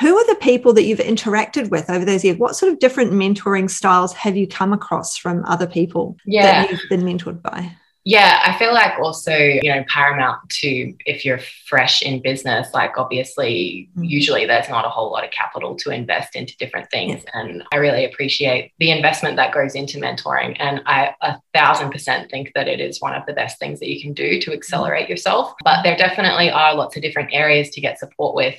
Who are the people that you've interacted with over those years? What sort of different mentoring styles have you come across from other people yeah. that you've been mentored by? Yeah, I feel like also, you know, paramount to if you're fresh in business, like obviously, mm-hmm. usually there's not a whole lot of capital to invest into different things. Yeah. And I really appreciate the investment that goes into mentoring. And I a thousand percent think that it is one of the best things that you can do to accelerate mm-hmm. yourself. But there definitely are lots of different areas to get support with.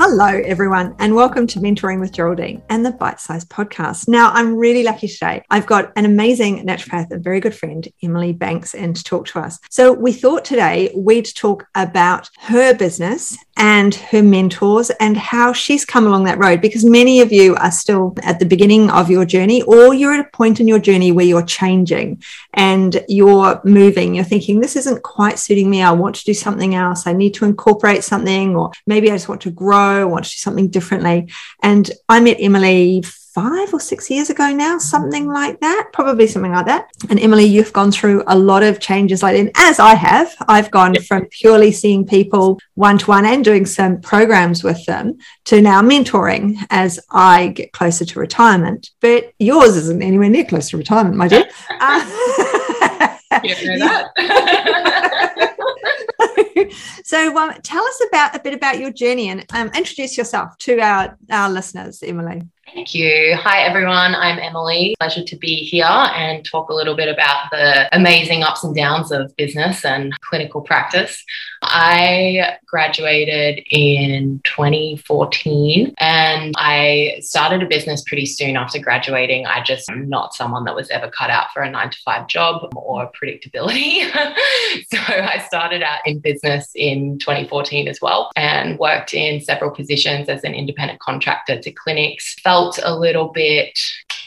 Hello, everyone, and welcome to Mentoring with Geraldine and the Bite Size Podcast. Now, I'm really lucky today. I've got an amazing naturopath, a very good friend, Emily Banks, in to talk to us. So, we thought today we'd talk about her business and her mentors and how she's come along that road because many of you are still at the beginning of your journey or you're at a point in your journey where you're changing and you're moving. You're thinking, this isn't quite suiting me. I want to do something else. I need to incorporate something, or maybe I just want to grow I want to do something differently. And I met Emily five or six years ago now, something like that, probably something like that. And Emily, you've gone through a lot of changes like that, as I have. I've gone from purely seeing people one to one and doing some programs with them to now mentoring as I get closer to retirement. But yours isn't anywhere near close to retirement, my dear. Uh, you that. so um, tell us about a bit about your journey and um, introduce yourself to our, our listeners, Emily. Thank you. Hi, everyone. I'm Emily. Pleasure to be here and talk a little bit about the amazing ups and downs of business and clinical practice. I graduated in 2014 and I started a business pretty soon after graduating. I just am not someone that was ever cut out for a nine to five job or predictability. so I started out in business in 2014 as well and worked in several positions as an independent contractor to clinics. Felt a little bit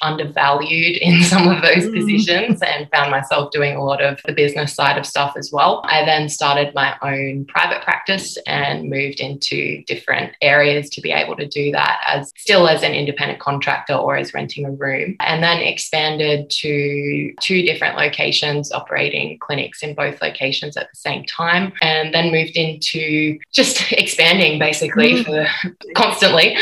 undervalued in some of those mm. positions and found myself doing a lot of the business side of stuff as well. I then started my own private practice and moved into different areas to be able to do that as still as an independent contractor or as renting a room. And then expanded to two different locations, operating clinics in both locations at the same time. And then moved into just expanding basically mm. for constantly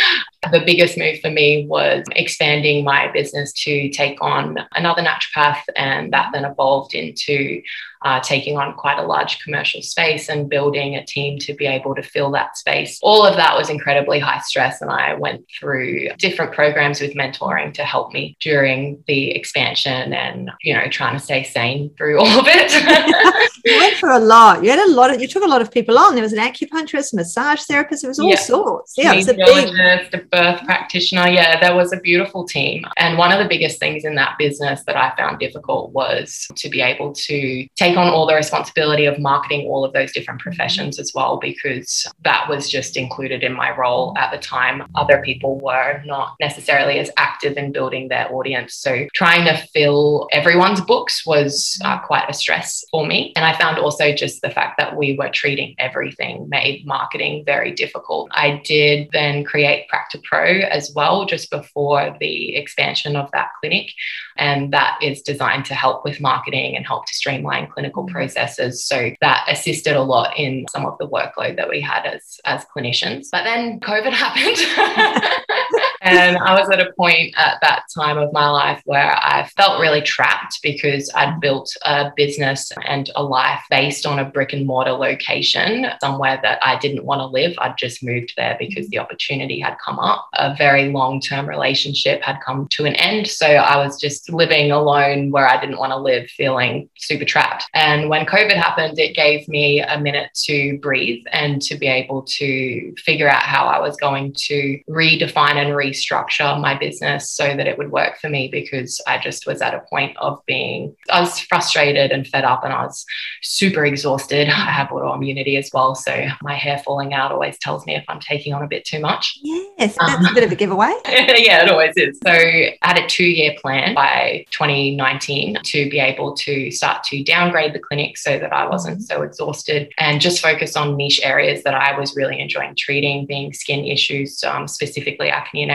the biggest move for me was expanding my business to take on another naturopath, and that then evolved into uh, taking on quite a large commercial space and building a team to be able to fill that space. All of that was incredibly high stress, and I went through different programs with mentoring to help me during the expansion and you know trying to stay sane through all of it. you went for a lot. You had a lot of you took a lot of people on. There was an acupuncturist, massage therapist. It was all sorts. Yeah, it was a big a birth practitioner. Yeah, there was a beautiful team. And one of the biggest things in that business that I found difficult was to be able to take take on all the responsibility of marketing all of those different professions as well, because that was just included in my role at the time. Other people were not necessarily as active in building their audience. So trying to fill everyone's books was uh, quite a stress for me. And I found also just the fact that we were treating everything made marketing very difficult. I did then create Prac2Pro as well, just before the expansion of that clinic. And that is designed to help with marketing and help to streamline clinical processes. So that assisted a lot in some of the workload that we had as, as clinicians. But then COVID happened. And I was at a point at that time of my life where I felt really trapped because I'd built a business and a life based on a brick and mortar location, somewhere that I didn't want to live. I'd just moved there because the opportunity had come up. A very long term relationship had come to an end. So I was just living alone where I didn't want to live, feeling super trapped. And when COVID happened, it gave me a minute to breathe and to be able to figure out how I was going to redefine and re restructure my business so that it would work for me because I just was at a point of being, I was frustrated and fed up and I was super exhausted. I have autoimmunity as well. So my hair falling out always tells me if I'm taking on a bit too much. Yes, that's um, a bit of a giveaway. yeah, it always is. So I had a two year plan by 2019 to be able to start to downgrade the clinic so that I wasn't so exhausted and just focus on niche areas that I was really enjoying treating, being skin issues, um, specifically acne and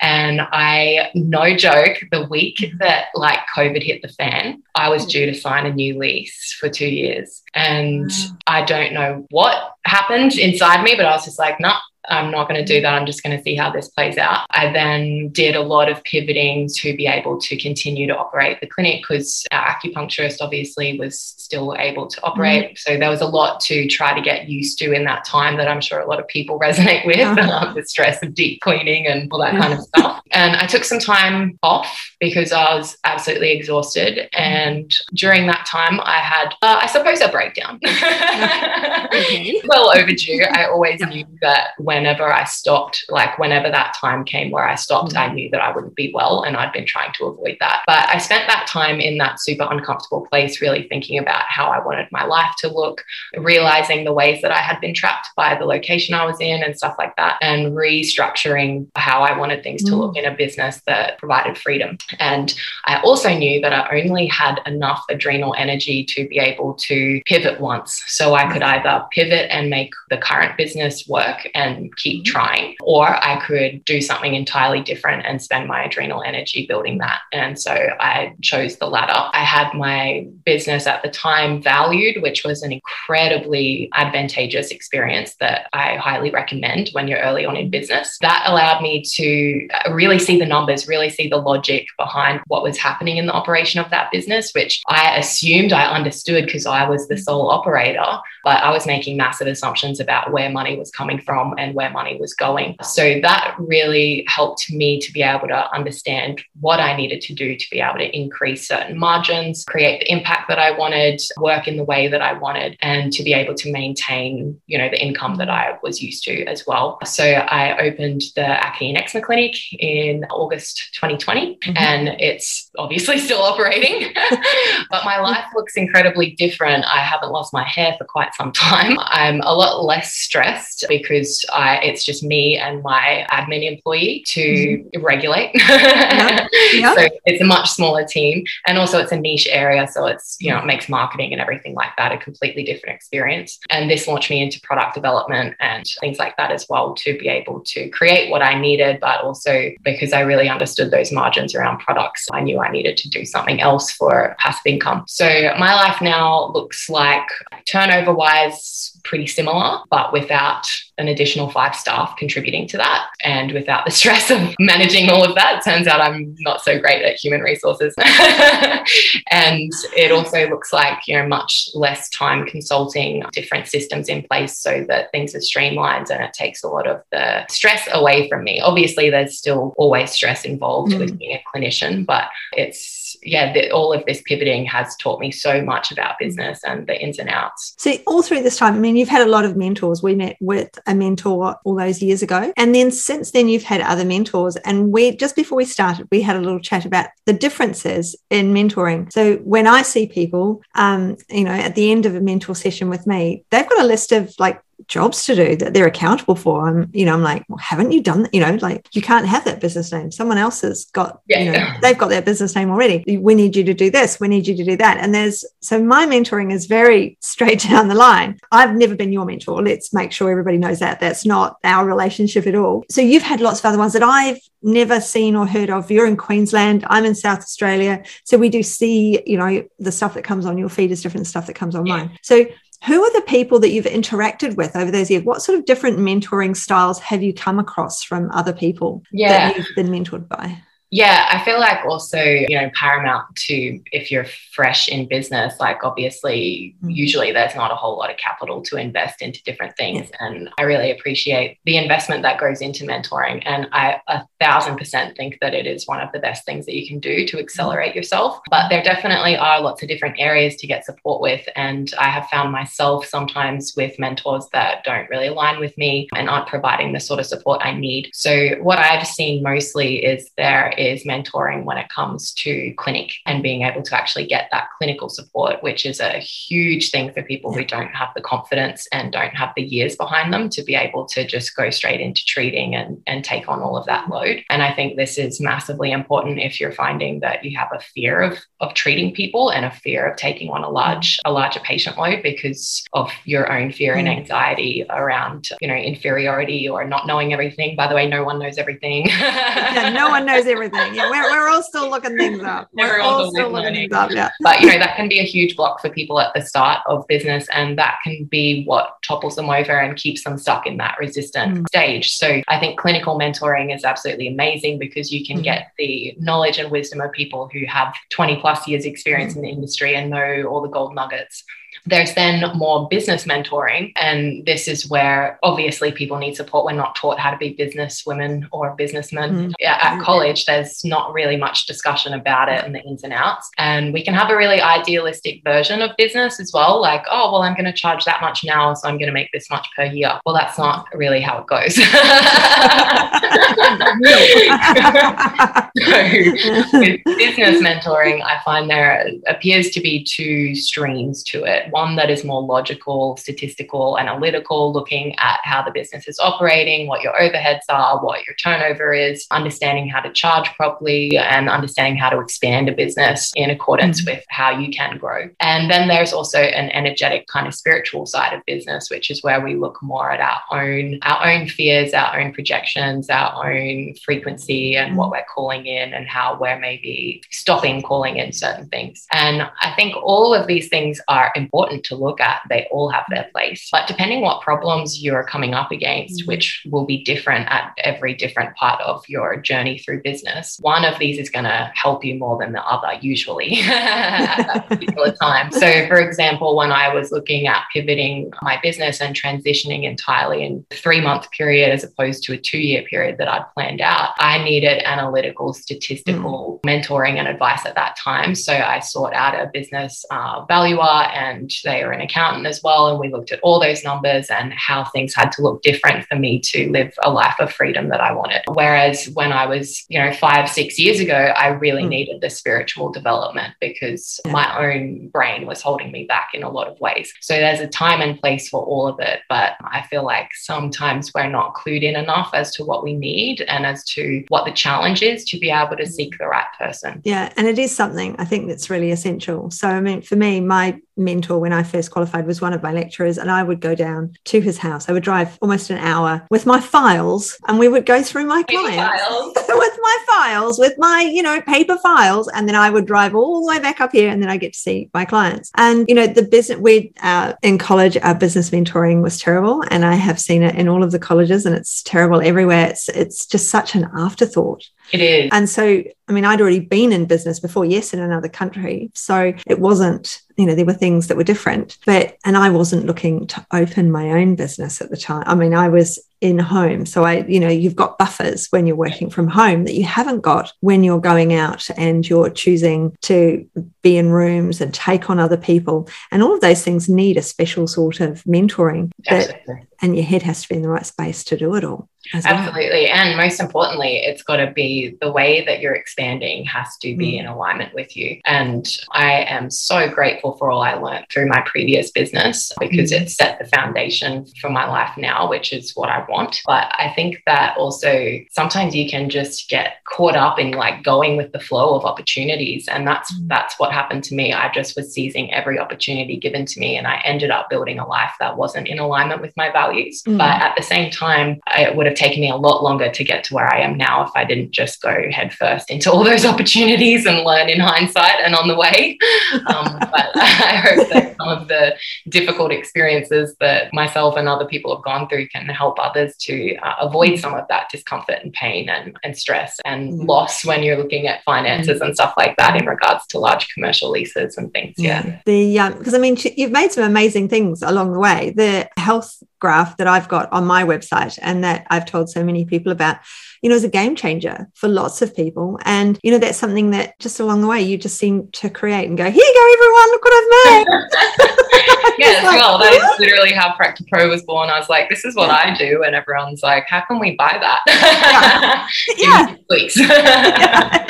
And I, no joke, the week that like COVID hit the fan, I was due to sign a new lease for two years. And I don't know what happened inside me, but I was just like, nah, I'm not going to do that. I'm just going to see how this plays out. I then did a lot of pivoting to be able to continue to operate the clinic because our acupuncturist obviously was still able to operate. Mm-hmm. So there was a lot to try to get used to in that time that I'm sure a lot of people resonate with uh-huh. the stress of deep cleaning and all that kind of stuff. And I took some time off because I was absolutely exhausted. Mm-hmm. And during that time, I had, uh, I suppose, a breakdown. well overdue. I always knew that whenever I stopped, like whenever that time came where I stopped, mm-hmm. I knew that I wouldn't be well. And I'd been trying to avoid that. But I spent that time in that super uncomfortable place, really thinking about how I wanted my life to look, realizing the ways that I had been trapped by the location I was in and stuff like that, and restructuring how I wanted things mm-hmm. to look mm. in a business that provided freedom. And I also knew that I only had enough adrenal energy to be able to pivot once. So I could either pivot and make the current business work and keep trying. Or I could do something entirely different and spend my adrenal energy building that. And so I chose the latter. I had my business at the time valued, which was an incredibly advantageous experience that I highly recommend when you're early on in business. That allowed me to really see the numbers, really see the logic behind what was happening in the operation of that business, which I assumed I understood because I was the sole operator, but I was making massive assumptions about where money was coming from and where money was going. So that really helped me to be able to understand what I needed to do to be able to increase certain margins, create the impact that I wanted, work in the way that I wanted, and to be able to maintain, you know, the income that I was used to as well. So I opened the acne and eczema clinic in August 2020, mm-hmm. and it's obviously still operating, but my life looks incredibly different. I haven't lost my hair for quite some time. I'm a lot less stressed because I, it's just me and my admin employee to mm-hmm. regulate. So it's a much smaller team. And also it's a niche area. So it's, you know, it makes marketing and everything like that a completely different experience. And this launched me into product development and things like that as well to be able to create what I needed, but also because I really understood those margins around products, I knew I needed to do something else for passive income. So my life now looks like turnover wise, pretty similar, but without an additional five staff contributing to that and without the stress of managing all of that. Turns out I'm not so great at human resources. and it also looks like, you know, much less time consulting different systems in place so that things are streamlined and it takes a lot of the stress away from me. Obviously, there's still always stress involved mm. with being a clinician, but it's yeah, the, all of this pivoting has taught me so much about business and the ins and outs. So, all through this time, I mean, you've had a lot of mentors. We met with a mentor all those years ago. And then since then, you've had other mentors. And we, just before we started, we had a little chat about the differences in mentoring. So, when I see people, um, you know, at the end of a mentor session with me, they've got a list of like jobs to do that they're accountable for. I'm, you know, I'm like, well, haven't you done that? You know, like you can't have that business name. Someone else has got, yeah. you know, they've got their business name already. We need you to do this. We need you to do that. And there's so my mentoring is very straight down the line. I've never been your mentor. Let's make sure everybody knows that. That's not our relationship at all. So you've had lots of other ones that I've never seen or heard of. You're in Queensland. I'm in South Australia. So we do see, you know, the stuff that comes on your feed is different stuff that comes on yeah. mine. So who are the people that you've interacted with over those years? What sort of different mentoring styles have you come across from other people yeah. that you've been mentored by? Yeah, I feel like also, you know, paramount to if you're fresh in business, like obviously, mm-hmm. usually there's not a whole lot of capital to invest into different things. Yeah. And I really appreciate the investment that goes into mentoring. And I a thousand percent think that it is one of the best things that you can do to accelerate yourself. But there definitely are lots of different areas to get support with. And I have found myself sometimes with mentors that don't really align with me and aren't providing the sort of support I need. So, what I've seen mostly is there is mentoring when it comes to clinic and being able to actually get that clinical support, which is a huge thing for people who don't have the confidence and don't have the years behind them to be able to just go straight into treating and, and take on all of that load. And I think this is massively important if you're finding that you have a fear of, of treating people and a fear of taking on a large, a larger patient load because of your own fear and mm. anxiety around, you know, inferiority or not knowing everything. By the way, no one knows everything. yeah, no one knows everything. Yeah, we're, we're all still looking things up. We're all still looking things up. Yeah. But you know, that can be a huge block for people at the start of business. And that can be what topples them over and keeps them stuck in that resistant mm. stage. So I think clinical mentoring is absolutely amazing because you can mm. get the knowledge and wisdom of people who have 20 plus years experience mm. in the industry and know all the gold nuggets. There's then more business mentoring. And this is where obviously people need support. We're not taught how to be business women or businessmen. Mm. At college, there's not really much discussion about it and the ins and outs. And we can have a really idealistic version of business as well. Like, oh, well, I'm going to charge that much now, so I'm going to make this much per year. Well, that's not really how it goes. so, with business mentoring, I find there appears to be two streams to it one that is more logical, statistical, analytical, looking at how the business is operating, what your overheads are, what your turnover is, understanding how to charge properly, and understanding how to expand a business in accordance mm-hmm. with how you can grow. And then there's also an energetic kind of spiritual side of business, which is where we look more at our own our own fears, our own projections, our own frequency, and what we're calling in, and how we're maybe stopping calling in certain things. And I think all of these things are important important to look at. They all have their place. But depending what problems you're coming up against, mm-hmm. which will be different at every different part of your journey through business, one of these is going to help you more than the other, usually at that particular time. So, for example, when I was looking at pivoting my business and transitioning entirely in a three month period as opposed to a two year period that I'd planned out, I needed analytical, statistical mm. mentoring and advice at that time. So, I sought out a business uh, valuer and they are an accountant as well. And we looked at all those numbers and how things had to look different for me to live a life of freedom that I wanted. Whereas when I was, you know, five, six years ago, I really mm. needed the spiritual development because my own brain was holding me back in a lot of ways. So there's a time and place for all of it. But I feel like sometimes we're not clued in enough as to what we need and as to what the challenge is to be able to seek the right person. Yeah. And it is something I think that's really essential. So, I mean, for me, my mentor when I first qualified was one of my lecturers, and I would go down to his house. I would drive almost an hour with my files, and we would go through my clients with my files, with my you know paper files, and then I would drive all the way back up here, and then I get to see my clients. And you know the business we uh, in college, our business mentoring was terrible, and I have seen it in all of the colleges, and it's terrible everywhere. It's it's just such an afterthought. It is. And so, I mean, I'd already been in business before, yes, in another country. So it wasn't, you know, there were things that were different. But, and I wasn't looking to open my own business at the time. I mean, I was in home. So I, you know, you've got buffers when you're working from home that you haven't got when you're going out and you're choosing to be in rooms and take on other people. And all of those things need a special sort of mentoring. That, and your head has to be in the right space to do it all. Absolutely. Well. And most importantly, it's got to be the way that you're expanding has to be mm. in alignment with you. And I am so grateful for all I learned through my previous business because mm. it set the foundation for my life now, which is what I want. But I think that also sometimes you can just get caught up in like going with the flow of opportunities. And that's mm. that's what happened to me. I just was seizing every opportunity given to me. And I ended up building a life that wasn't in alignment with my values. Mm. But at the same time, it would have taken me a lot longer to get to where I am now if I didn't just go headfirst into all those opportunities and learn in hindsight and on the way. Um, but I hope that some of the difficult experiences that myself and other people have gone through can help others others to uh, avoid some of that discomfort and pain and, and stress and mm. loss when you're looking at finances mm. and stuff like that in regards to large commercial leases and things. Yeah. yeah. The because um, I mean you've made some amazing things along the way. The health graph that I've got on my website and that I've told so many people about, you know, is a game changer for lots of people. And, you know, that's something that just along the way you just seem to create and go, here you go, everyone, look what I've made. yeah, like, well, that is literally how Prac2Pro was born. I was like, this is what I do. And everyone's like, how can we buy that? Yeah. yeah. Please. yeah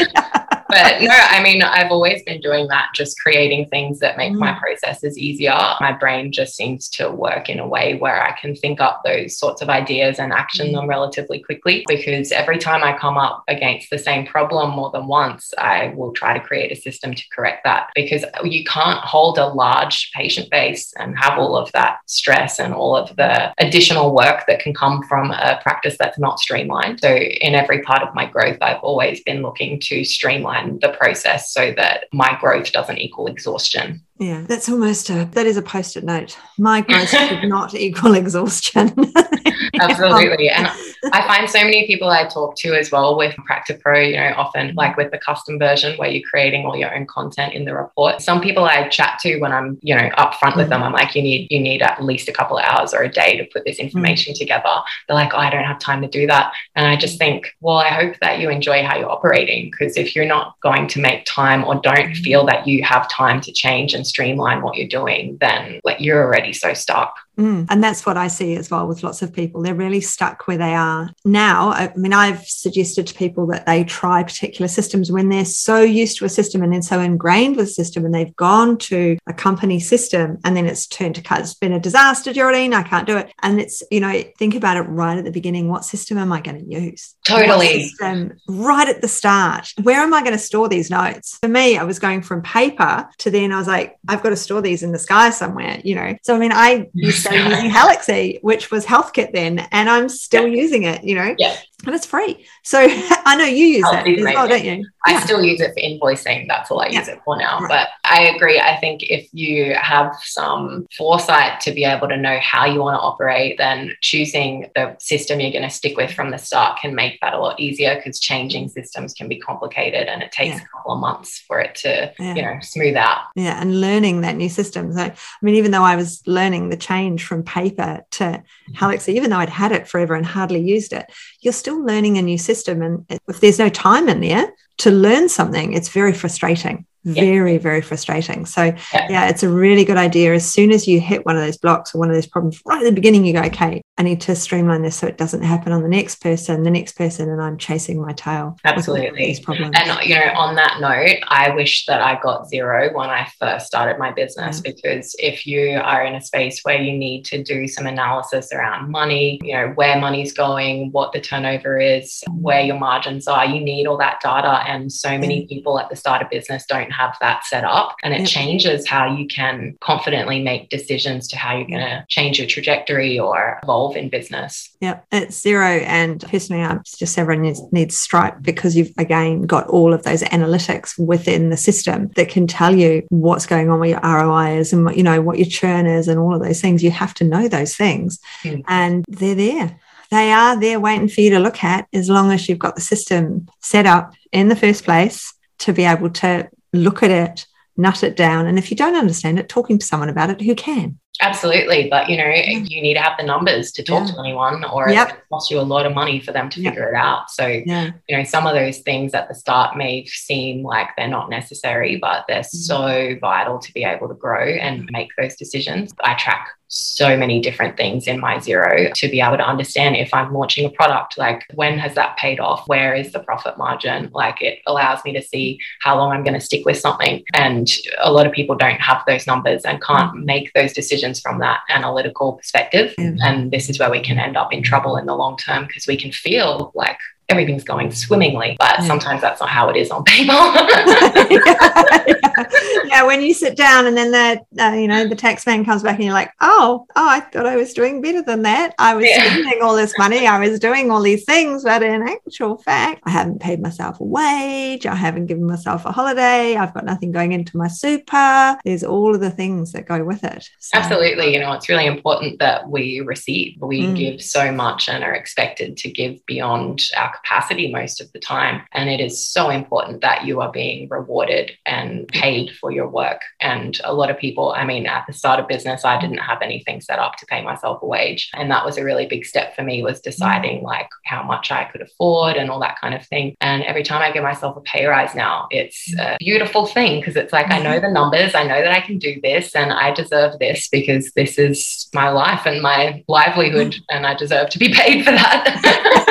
but no, I mean, I've always been doing that, just creating things that make mm. my processes easier. My brain just seems to work in a way where I can think up those sorts of ideas and action mm. them relatively quickly. Because every time I come up against the same problem more than once, I will try to create a system to correct that. Because you can't hold a large patient base and have all of that stress and all of the additional work that can come from a practice that's not streamlined. So, in every part of my growth, I've always been looking to streamline the process so that my growth doesn't equal exhaustion. Yeah, that's almost a that is a post-it note. My growth should not equal exhaustion. Absolutely. And I find so many people I talk to as well with Prac2Pro, you know, often mm-hmm. like with the custom version where you're creating all your own content in the report. Some people I chat to when I'm, you know, upfront with them, mm-hmm. I'm like, you need you need at least a couple of hours or a day to put this mm-hmm. information mm. together. They're like, oh, I don't have time to do that. And I just think, well, I hope that you enjoy how you're operating because if you're not going to make time or don't feel that you have time to change and streamline what you're doing, then like you're already so stuck. Mm. And that's what I see as well with lots of people. They're really stuck where they are now. I mean, I've suggested to people that they try particular systems when they're so used to a system and then so ingrained with a system and they've gone to a company system and then it's turned to cut. It's been a disaster, Geraldine. I can't do it. And it's, you know, think about it right at the beginning. What system am I going to use? Totally. System, right at the start. Where am I going to store these notes? For me, I was going from paper to then I was like, I've got to store these in the sky somewhere, you know. So, I mean, I still using Halaxy, which was HealthKit then, and I'm still yeah. using it, you know. Yeah and it's free. So I know you use it as well, don't you? I still use it for invoicing. That's all I yeah. use it for now. Right. But I agree. I think if you have some foresight to be able to know how you want to operate, then choosing the system you're going to stick with from the start can make that a lot easier because changing systems can be complicated and it takes yeah. a couple of months for it to, yeah. you know, smooth out. Yeah. And learning that new system. So, I mean, even though I was learning the change from paper to mm-hmm. Halaxy, even though I'd had it forever and hardly used it, you're still learning a new system. And if there's no time in there to learn something, it's very frustrating very very frustrating so yeah. yeah. it's a really good idea as soon as you hit one of those blocks or one of those problems right at the beginning you go okay i need to streamline this so it doesn't happen on the next person the next person and i'm chasing my tail absolutely these problems. and you know on that note i wish that i got Xero when i first started my business yeah. because if you are in a space where you need to do some analysis around money you know where money's going what the turnover is mm-hmm. where your margins are you need all that data and so many people at the start of business don't have that set up and it yep. changes how you can confidently make decisions to how you're going to change your trajectory or evolve in business. Yeah, it's Xero And personally, I'm just everyone needs, needs Stripe because you've again got all of those analytics within the system that can tell you what's going on with your ROI is and what, you know, what your churn is and all of those things. You have to know those things mm. and they're there they are there waiting for you to look at as long as you've got the system set up in the first place to be able to look at it, nut it down. And if you don't understand it, talking to someone about it who can. Absolutely. But, you know, you need to have the numbers to talk yeah. to anyone or yep. it costs you a lot of money for them to yep. figure it out. So, yeah. you know, some of those things at the start may seem like they're not necessary, but they're mm-hmm. so vital to be able to grow and make those decisions. I track so many different things in my Xero to be able to understand if I'm launching a product, like when has that paid off? Where is the profit margin? Like it allows me to see how long I'm going to stick with something. And a lot of people don't have those numbers and can't make those decisions from that analytical perspective. Mm-hmm. And this is where we can end up in trouble in the long term because we can feel like everything's going swimmingly, but sometimes that's not how it is on paper. yeah, when you sit down and then the uh, you know the tax man comes back and you're like, oh, oh, I thought I was doing better than that. I was yeah. spending all this money, I was doing all these things, but in actual fact, I haven't paid myself a wage, I haven't given myself a holiday, I've got nothing going into my super. There's all of the things that go with it. So. Absolutely, you know, it's really important that we receive. We mm. give so much and are expected to give beyond our capacity most of the time, and it is so important that you are being rewarded and paid for your work. And a lot of people, I mean, at the start of business, I didn't have anything set up to pay myself a wage. And that was a really big step for me was deciding mm. like how much I could afford and all that kind of thing. And every time I give myself a pay rise now, it's mm. a beautiful thing because it's like I know the mm-hmm. numbers, I know that I can do this and I deserve this because this is my life and my livelihood mm. and I deserve to be paid for that.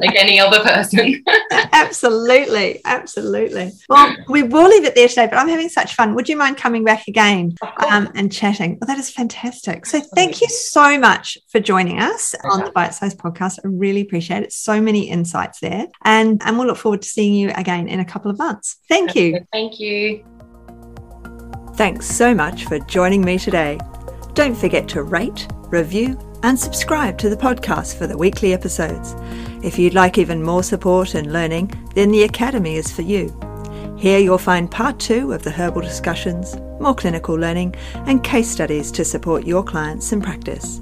like any other person. absolutely. Absolutely. Well, we will leave it there today, but I'm having such fun. Would you mind coming back again um, and chatting? Well, that is fantastic. So thank you so much for joining us on the Bite Size podcast. I really appreciate it. So many insights there. And, and we'll look forward to seeing you again in a couple of months. Thank you. Thank you. Thanks so much for joining me today. Don't forget to rate, review, and subscribe to the podcast for the weekly episodes. If you'd like even more support and learning, then the Academy is for you. Here you'll find part two of the herbal discussions, more clinical learning, and case studies to support your clients in practice.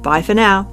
Bye for now.